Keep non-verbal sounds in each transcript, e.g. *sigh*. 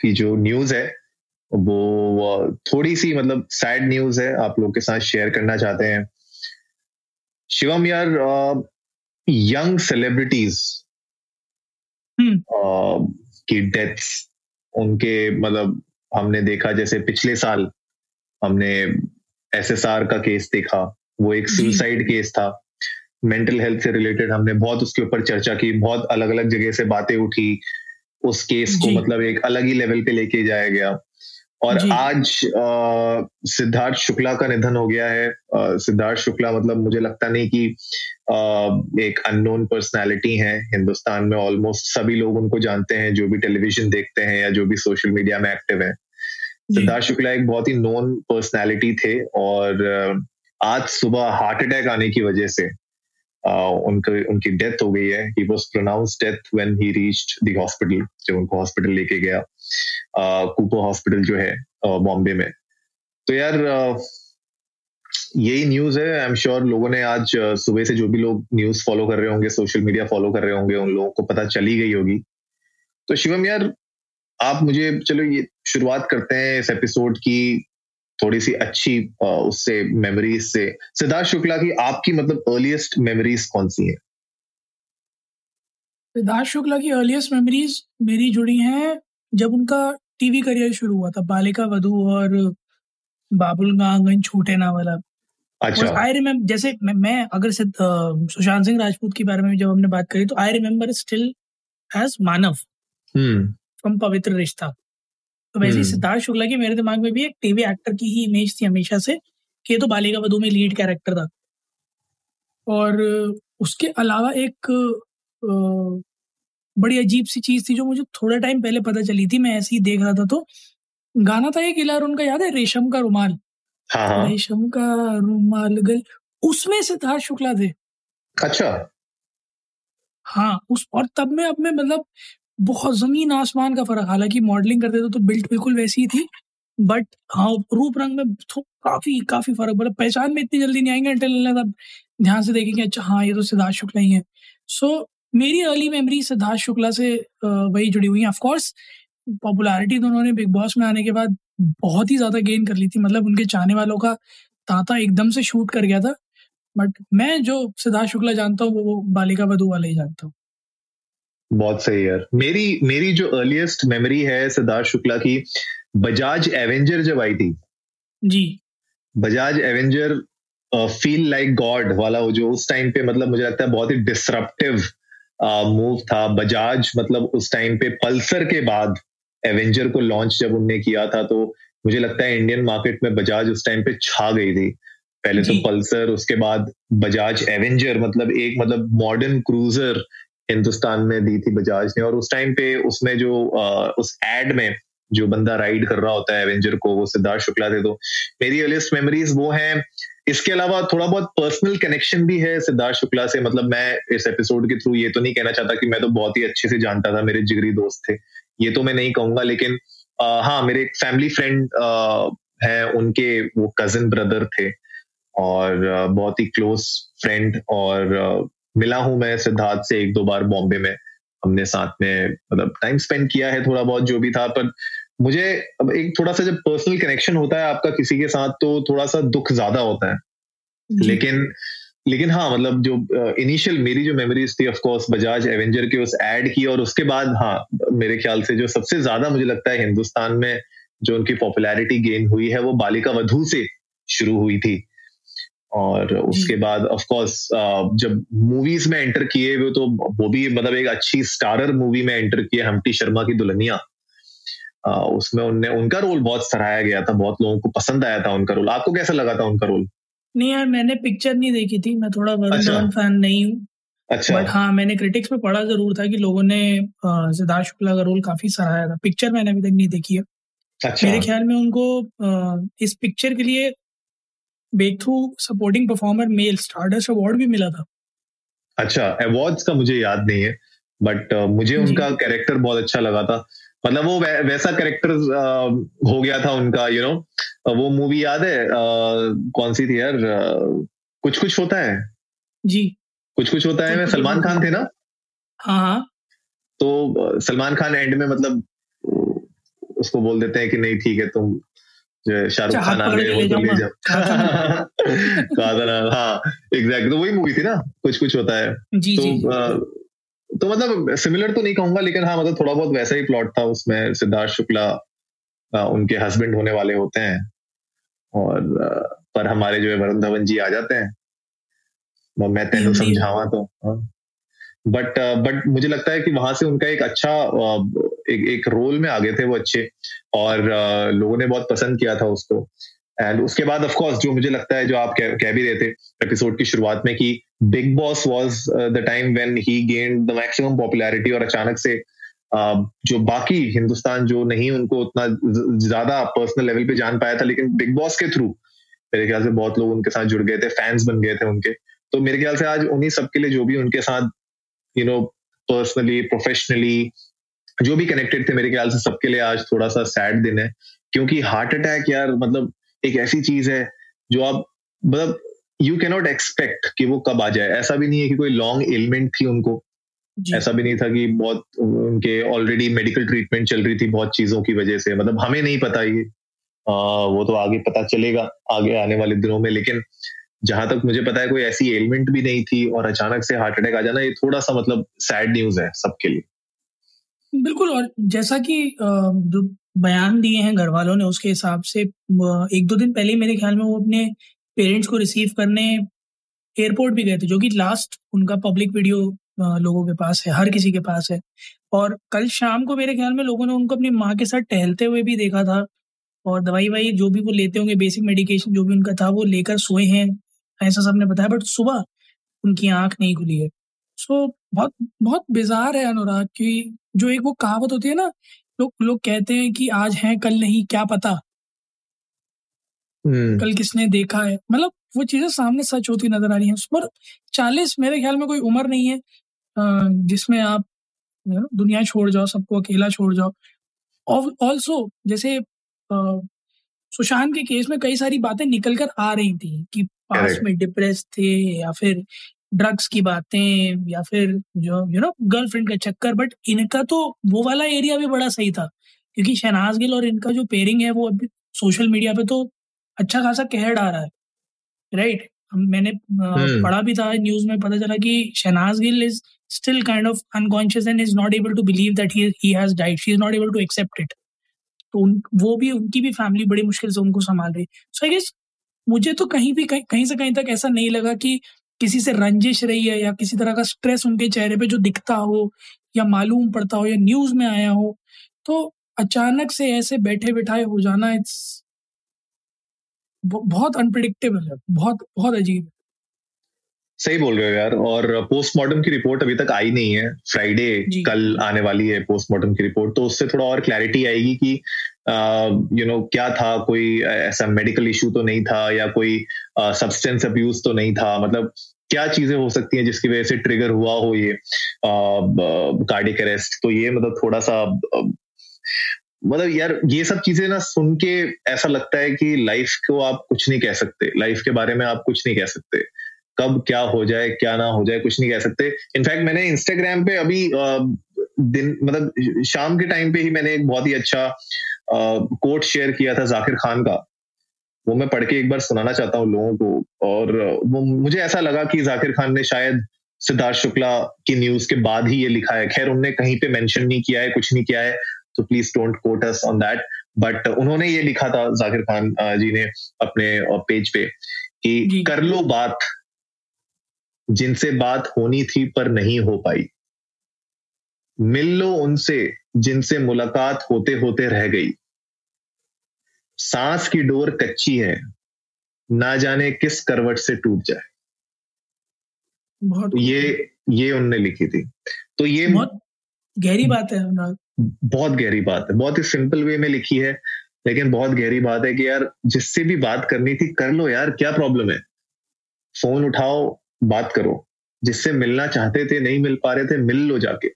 की जो न्यूज़ है वो थोड़ी सी मतलब सैड न्यूज़ है आप लोग के साथ शेयर करना चाहते हैं। शिवम यार यंग सेलिब्रिटीज की डेथ्स उनके मतलब हमने देखा जैसे पिछले साल हमने एसएसआर का केस देखा वो एक सुसाइड केस था। मेंटल हेल्थ से रिलेटेड हमने बहुत उसके ऊपर चर्चा की बहुत अलग अलग जगह से बातें उठी। उस केस को मतलब एक अलग ही लेवल पे लेके जाया गया। और आज सिद्धार्थ शुक्ला का निधन हो गया है। सिद्धार्थ शुक्ला मतलब मुझे लगता नहीं कि आ, एक अननोन पर्सनालिटी है। हिंदुस्तान में ऑलमोस्ट सभी लोग उनको जानते हैं जो भी टेलीविज़न देखते हैं या जो भी सोशल मीडिया में एक्टिव है। सिद्धार्थ शुक्ला एक बहुत ही नोन पर्सनालिटी थे और आज सुबह हार्ट अटैक आने की वजह से उनकी उनकी डेथ हो गई है. He was pronounce death when he reached the hospital जब उनको हॉस्पिटल लेके गया. कूपो हॉस्पिटल जो है बॉम्बे में. तो यार यही न्यूज़ है. आई एम श्योर लोगों ने आज सुबह से जो भी लोग न्यूज़ फॉलो कर रहे होंगे सोशल मीडिया फॉलो कर रहे होंगे, उन लोगों को पता चली गई होगी. तो शिवम यार, आप मुझे, चलो ये शुरुआत करते हैं इस एपिसोड की. थोड़ी सी अच्छी उससे मेमोरीज से। सिद्धार्थ शुक्ला की आपकी मतलब अर्लीस्ट मेमोरीज कौन सी है? सिद्धार्थ शुक्ला की अर्लीस्ट मेमोरीज मेरी जुड़ी हैं जब उनका टीवी करियर शुरू हुआ था बालिका वधु और बाबुल गांगन छोटे ना वाला अच्छा आई रिमेम्बर जैसे मैं, मैं अगर सुशांत सिंह राजपूत के बारे में जब हमने बात करी तो I remember still as Manav from Pavitra Rishta. तो वैसे ही। सिद्धार्थ शुक्ला की मेरे दिमाग में भी एक टीवी एक्टर की ही इमेज थी हमेशा से कि ये तो बालिका वधु में लीड कैरेक्टर था। और उसके अलावा एक बड़ी अजीब सी चीज़ थी जो मुझे थोड़ा टाइम पहले पता चली थी मैं ऐसे ही देख रहा था तो। गाना था एक इलार उनका याद है? रेशम का रुमाल। हाँ, हाँ। रेशम का रुमाल गल उसमें सिद्धार्थ शुक्ला थे। अच्छा। हाँ उस और तब में अब में मतलब बहुत ज़मीन आसमान का फ़र्क हालाँकि मॉडलिंग करते थे तो बिल्ट बिल्कुल वैसी ही थी बट हाँ रूप रंग में तो काफ़ी काफ़ी फ़र्क मतलब पहचान में इतनी जल्दी नहीं आएँगे तब ध्यान से देखेंगे अच्छा हाँ ये तो सिद्धार्थ शुक्ला ही है। सो so, मेरी अर्ली मेमोरी सिद्धार्थ शुक्ला से वही जुड़ी हुई है। ऑफकोर्स पॉपुलैरिटी तो उन्होंने बिग बॉस में आने के बाद बहुत ही ज़्यादा गेन कर ली थी मतलब उनके चाहने वालों का तांता एकदम से शूट कर गया था। बट मैं जो सिद्धार्थ शुक्ला जानता हूँ वो बालिका वधु वाले ही जानता हूँ। बहुत सही यार। मेरी मेरी जो अर्लीस्ट मेमोरी है सिद्धार्थ शुक्ला की बजाज एवेंजर जब आई थी। जी। Bajaj Avenger feel like God वाला वो जो उस टाइम पे मतलब मुझे लगता है बहुत ही डिसरप्टिव मूव uh, था। बजाज मतलब उस टाइम पे पल्सर के बाद एवेंजर को लॉन्च जब उनने किया था तो मुझे लगता है इंडियन मार्केट में बजाज उस टाइम पे छा गई थी। पहले तो पल्सर उसके बाद बजाज एवेंजर मतलब एक मतलब मॉडर्न क्रूजर हिंदुस्तान में दी थी बजाज ने और उस टाइम पे उसमें जो उस एड में जो बंदा राइड कर रहा होता है एवेंजर को वो सिद्धार्थ शुक्ला थे तो मेरी अर्लिस्ट मेमोरीज वो हैं। इसके अलावा थोड़ा बहुत पर्सनल कनेक्शन भी है सिद्धार्थ शुक्ला से मतलब मैं इस एपिसोड के थ्रू ये तो नहीं कहना चाहता कि मैं तो बहुत ही अच्छे से जानता था मेरे जिगरी दोस्त थे ये तो मैं नहीं कहूँगा लेकिन आ, हाँ मेरे एक फैमिली फ्रेंड है उनके वो कजिन ब्रदर थे और बहुत ही क्लोज फ्रेंड और मिला हूँ मैं सिद्धार्थ से एक दो बार बॉम्बे में। हमने साथ में मतलब टाइम स्पेंड किया है थोड़ा बहुत जो भी था पर मुझे अब एक थोड़ा सा जब पर्सनल कनेक्शन होता है आपका किसी के साथ तो थोड़ा सा दुख ज़्यादा होता है। लेकिन लेकिन हाँ मतलब जो इनिशियल uh, मेरी जो मेमोरीज थी ऑफकोर्स बजाज एवेंजर के उस एड की और उसके बाद हाँ मेरे ख्याल से जो सबसे ज़्यादा मुझे लगता है हिंदुस्तान में जो उनकी पॉपुलैरिटी गेन हुई है वो बालिका वधु से शुरू हुई थी। और उसके बाद ऑफ़ कोर्स जब मूवीज़ में एंटर किए हुए तो वो भी मतलब एक अच्छी स्टारर मूवी में एंटर किए हमटी शर्मा की दुल्हनिया। उसमें उनने उनका रोल बहुत सराहाया गया था बहुत लोगों को पसंद आया था उनका रोल आपको कैसा लगा था उनका रोल नहीं यार मैंने पिक्चर नहीं देखी थी मैं थोड़ा वरुण अच्छा। फ़ैन नहीं हूँ। अच्छा। बट हाँ मैंने क्रिटिक्स में पढ़ा ज़रूर था कि लोगों ने सिद्धार्थ शुक्ला का रोल काफ़ी सराहाया था। पिक्चर मैंने अभी तक नहीं देखी है। अच्छा। मेरे ख्याल में उनको इस पिक्चर के लिए breakthrough supporting performer male Stardust award भी मिला था। अच्छा अवार्ड्स का मुझे याद नहीं है बट uh, मुझे उनका कैरेक्टर बहुत अच्छा लगा था। मतलब वो वै, वैसा कैरेक्टर uh, हो गया था उनका यू you नो know, वो मूवी याद है uh, कौन सी थी यार uh, कुछ कुछ होता है। जी। कुछ कुछ होता है में सलमान खान थे ना? हाँ हाँ। तो uh, सलमान खान एंड में मतलब uh, उसको बोल देते हैं कि नहीं ठीक है तुम जो है शाहरुख अच्छा, खान आ गए वो ले तो। जाओ। *laughs* ना *laughs* हाँ एग्जैक्ट तो वही मूवी थी ना कुछ कुछ होता है। जी तो जी। तो मतलब सिमिलर तो नहीं कहूँगा लेकिन हाँ मतलब थोड़ा बहुत वैसा ही प्लॉट था उसमें सिद्धार्थ शुक्ला उनके हस्बैंड होने वाले होते हैं। और पर हमारे जो है वरुण धवन जी आ जाते हैं। मैं तेन समझावा तो बट बट मुझे लगता है कि वहाँ से उनका एक अच्छा एक एक रोल में आ गए थे वो अच्छे और लोगों ने बहुत पसंद किया था उसको। एंड उसके बाद ऑफ़ कोर्स जो मुझे लगता है जो आप कह, कह भी रहे थे एपिसोड की शुरुआत में कि Bigg Boss was the time when he gain the maximum popularity और अचानक से uh, जो बाकी हिंदुस्तान जो नहीं उनको उतना ज़्यादा पर्सनल लेवल पे जान पाया था लेकिन बिग बॉस के थ्रू मेरे ख्याल से बहुत लोग उनके साथ जुड़ गए थे फैंस बन गए थे उनके। तो मेरे ख्याल से आज उन्हीं सबके लिए जो भी उनके साथ यू नो पर्सनली प्रोफेशनली जो भी कनेक्टेड थे मेरे ख्याल से सबके लिए आज थोड़ा सा सैड दिन है क्योंकि हार्ट अटैक यार मतलब एक ऐसी चीज़ है जो आप मतलब यू कैनॉट एक्सपेक्ट कि वो कब आ जाए। ऐसा भी नहीं है कि कोई लॉन्ग एलिमेंट थी उनको। ऐसा भी नहीं था कि बहुत उनके ऑलरेडी मेडिकल ट्रीटमेंट चल रही थी बहुत चीज़ों की वजह से। मतलब हमें नहीं पता ये। आ, वो तो आगे पता चलेगा आगे आने वाले दिनों में लेकिन जहाँ तक मुझे पता है कोई ऐसी एलिमेंट भी नहीं थी और अचानक से हार्ट अटैक आ जाना, ये थोड़ा सा मतलब सैड न्यूज़ है सबके लिए। बिल्कुल, और जैसा कि जो बयान दिए हैं घर वालों ने उसके हिसाब से एक दो दिन पहले मेरे ख्याल में वो अपने पेरेंट्स को रिसीव करने एयरपोर्ट भी गए थे, जो कि लास्ट उनका पब्लिक वीडियो लोगों के पास है, हर किसी के पास है। और कल शाम को मेरे ख्याल में लोगों ने उनको अपनी माँ के साथ टहलते हुए भी देखा था, और दवाई वाई जो भी वो लेते होंगे बेसिक मेडिकेशन जो भी उनका था, वो लेकर सोए हैं। ऐसा सबने बताया बट सुबह उनकी आँख नहीं खुली है। सो so, बहुत बहुत बेजार है अनुराग की जो एक वो कहावत होती है ना लोग लोग कहते हैं कि आज है कल नहीं क्या पता? हम्म। कल किसने देखा है? मतलब वो चीज़ें सामने सच होती नज़र आ रही हैं। उस पर चालीस मेरे ख्याल में कोई उम्र नहीं है जिसमें आप दुनिया छोड़ जाओ सबको अकेला छोड़ जाओ। और ऑल्सो जैसे सुशांत के केस में कई सारी बातें निकल कर आ रही थी कि पास में डिप्रेस थे या फिर ड्रग्स की बातें या फिर जो यू नो गर्लफ्रेंड का चक्कर बट इनका तो वो वाला एरिया भी बड़ा सही था क्योंकि शहनाज गिल और इनका जो पेयरिंग है वो अभी सोशल मीडिया पे तो अच्छा खासा कहर आ रहा है राइट हम मैंने हम्म। पढ़ा भी था न्यूज़ में पता चला कि Shehnaaz Gill is still kind of unconscious and is not able to believe that he he has died she is not able to accept it तो उन वो भी उनकी भी फैमिली बड़ी मुश्किल से उनको संभाल रही सो आई गेस मुझे तो कहीं भी कहीं, कहीं से कहीं तक ऐसा नहीं लगा कि किसी से रंजिश रही है या किसी तरह का स्ट्रेस उनके चेहरे पे जो दिखता हो या मालूम पड़ता हो या न्यूज़ में आया हो तो अचानक से ऐसे बैठे बिठाए हो जाना इट्स बहुत अनप्रडिक्टेबल है बहुत बहुत अजीब है। सही बोल रहे हो यार। और पोस्टमार्टम की रिपोर्ट अभी तक आई नहीं है। फ्राइडे कल आने वाली है पोस्टमार्टम की रिपोर्ट तो उससे थोड़ा और क्लैरिटी आएगी कि यू नो क्या था? कोई ऐसा मेडिकल इशू तो नहीं था या कोई सब्सटेंस अब्यूज तो नहीं था? मतलब क्या चीज़ें हो सकती हैं जिसकी वजह से ट्रिगर हुआ हो ये कार्डिक अरेस्ट तो ये मतलब थोड़ा सा मतलब यार ये सब चीज़ें ना सुन के ऐसा लगता है कि लाइफ को आप कुछ नहीं कह सकते। लाइफ के बारे में आप कुछ नहीं कह सकते। कब क्या हो जाए क्या ना हो जाए कुछ नहीं कह सकते। इनफैक्ट मैंने इंस्टाग्राम पे अभी दिन मतलब शाम के टाइम पे ही मैंने एक बहुत ही अच्छा कोट शेयर किया था जाकिर खान का। वो मैं पढ़ के एक बार सुनाना चाहता हूँ लोगों को। और वो मुझे ऐसा लगा कि जाकिर खान ने शायद सिद्धार्थ शुक्ला की न्यूज़ के बाद ही ये लिखा है। खैर उनने कहीं पे मेंशन नहीं किया है कुछ नहीं किया है तो please don't quote us on that but उन्होंने ये लिखा था जाकिर खान जी ने अपने पेज पे कि कर लो बात जिनसे बात होनी थी पर नहीं हो पाई। मिल लो उनसे जिनसे मुलाकात होते होते रह गई। सांस की डोर कच्ची है ना जाने किस करवट से टूट जाए। बहुत ये ये उनने लिखी थी। तो ये बहुत गहरी बात है बहुत गहरी बात है। बहुत ही सिंपल वे में लिखी है लेकिन बहुत गहरी बात है कि यार जिससे भी बात करनी थी कर लो यार क्या प्रॉब्लम है? फ़ोन उठाओ बात करो। जिससे मिलना चाहते थे नहीं मिल पा रहे थे मिल लो जाके।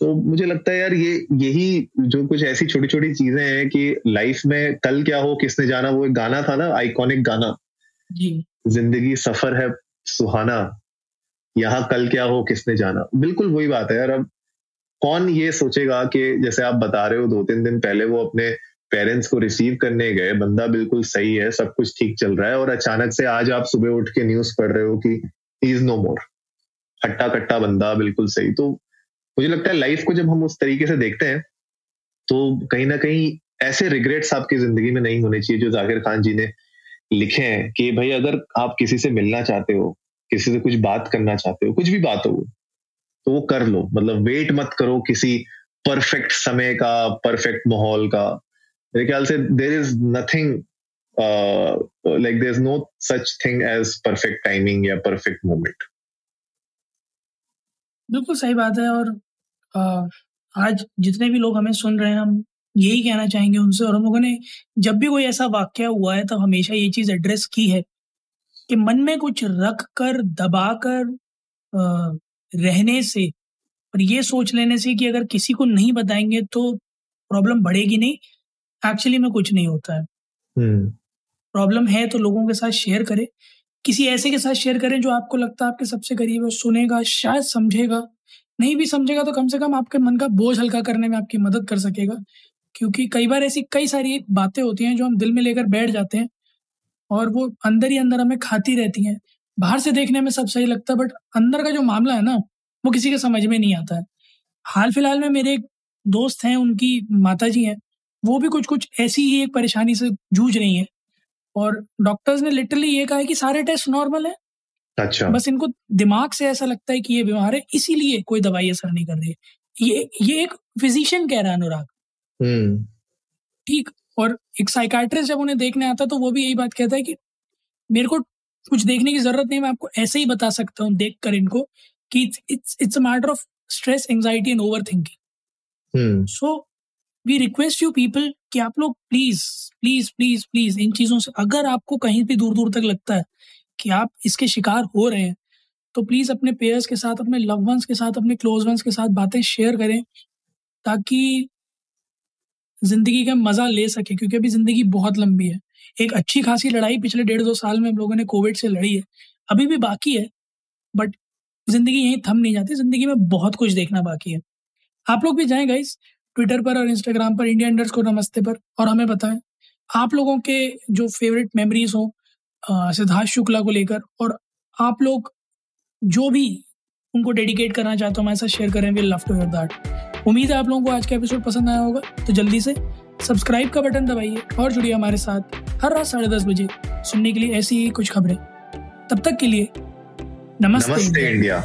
तो मुझे लगता है यार ये यही जो कुछ ऐसी छोटी छोटी चीज़ें हैं कि लाइफ में कल क्या हो किसने जाना वो एक गाना था ना आइकॉनिक गाना। ज़िंदगी सफ़र है सुहाना। यहाँ कल क्या हो किसने जाना। बिल्कुल वही बात है यार अब कौन ये सोचेगा कि जैसे आप बता रहे हो दो तीन दिन पहले वो अपने पेरेंट्स को रिसीव करने गए, बंदा बिल्कुल सही है, सब कुछ ठीक चल रहा है और अचानक से आज आप सुबह उठ के न्यूज़ पढ़ रहे हो कि इज़ नो मोर हट्टा कट्टा बंदा, बिल्कुल सही। तो मुझे लगता है लाइफ को जब हम उस तरीके से देखते हैं तो कहीं ना कहीं ऐसे रिग्रेट्स आपकी ज़िंदगी में नहीं होने चाहिए, जो जाकिर खान जी ने लिखे हैं कि भाई अगर आप किसी से मिलना चाहते हो, किसी से कुछ बात करना चाहते हो, कुछ भी बात हो तो वो कर लो। मतलब वेट मत करो किसी परफेक्ट समय का परफेक्ट माहौल का। मेरे ख्याल से there is nothing like there is no such thing as perfect timing या परफेक्ट मोमेंट बिल्कुल सही बात है और आ, आज जितने भी लोग हमें सुन रहे हैं हम यही कहना चाहेंगे उनसे और हम लोगों ने जब भी कोई ऐसा वाक्य हुआ है तब हमेशा ये चीज़ एड्रेस की है कि मन में कुछ रख कर दबा कर रहने से और ये सोच लेने से कि अगर किसी को नहीं बताएँगे तो प्रॉब्लम बढ़ेगी नहीं। एक्चुअली में कुछ नहीं होता है। प्रॉब्लम हम्म। है तो लोगों के साथ शेयर करें। किसी ऐसे के साथ शेयर करें जो आपको लगता है आपके सबसे करीब है सुनेगा शायद समझेगा। नहीं भी समझेगा तो कम से कम आपके मन का बोझ हल्का करने में आपकी मदद कर सकेगा। क्योंकि कई बार ऐसी कई सारी बातें होती हैं जो हम दिल में लेकर बैठ जाते हैं और वो अंदर ही अंदर हमें खाती रहती हैं। बाहर से देखने में सब सही लगता है बट अंदर का जो मामला है ना वो किसी के समझ में नहीं आता है। हाल फ़िलहाल में मेरे एक दोस्त हैं उनकी माता जी हैं। वो भी कुछ कुछ ऐसी ही एक परेशानी से जूझ रही हैं। और डॉक्टर्स ने लिटरली ये कहा है कि सारे टेस्ट नॉर्मल है। अच्छा। बस इनको दिमाग से ऐसा लगता है कि ये बीमार है इसीलिए कोई दवाई असर नहीं कर रही है। ये ये एक फिजिशियन कह रहा है अनुराग। हम्म। ठीक और एक साइकाट्रिस्ट जब उन्हें देखने आता तो वो भी यही बात कहता है कि मेरे को कुछ देखने की ज़रूरत नहीं मैं आपको ऐसे ही बता सकता हूँ देख कर इनको कि it's it's a matter of stress anxiety and overthinking so we request you people कि आप लोग प्लीज़ प्लीज़ प्लीज़ प्लीज़ इन चीज़ों से, अगर आपको कहीं भी दूर दूर तक लगता है कि आप इसके शिकार हो रहे हैं तो प्लीज़ अपने पेयर्स के साथ, अपने लव वंस के साथ, अपने क्लोज वंस के साथ बातें शेयर करें ताकि ज़िंदगी का मज़ा ले सके, क्योंकि अभी ज़िंदगी बहुत लंबी है। एक अच्छी खासी लड़ाई पिछले डेढ़ दो साल में हम लोगों ने कोविड से लड़ी है। अभी भी बाकी है बट ज़िंदगी यहीं थम नहीं जाती, ज़िंदगी में बहुत कुछ देखना बाकी है। आप लोग भी जाएँ गाइस ट्विटर पर और इंस्टाग्राम पर इंडिया इंडर्स को नमस्ते पर और हमें बताएँ। आप लोगों के जो फेवरेट मेमोरीज हो सिद्धार्थ शुक्ला को लेकर और आप लोग जो भी उनको डेडिकेट करना चाहते हो हमारे साथ शेयर करें will love to hear that उम्मीद है आप लोगों को आज का एपिसोड पसंद आया होगा तो जल्दी से सब्सक्राइब का बटन दबाइए और जुड़िए हमारे साथ हर रात साढ़े दस बजे सुनने के लिए ऐसी ही कुछ खबरें। तब तक के लिए नमस्ते, नमस्ते इंडिया,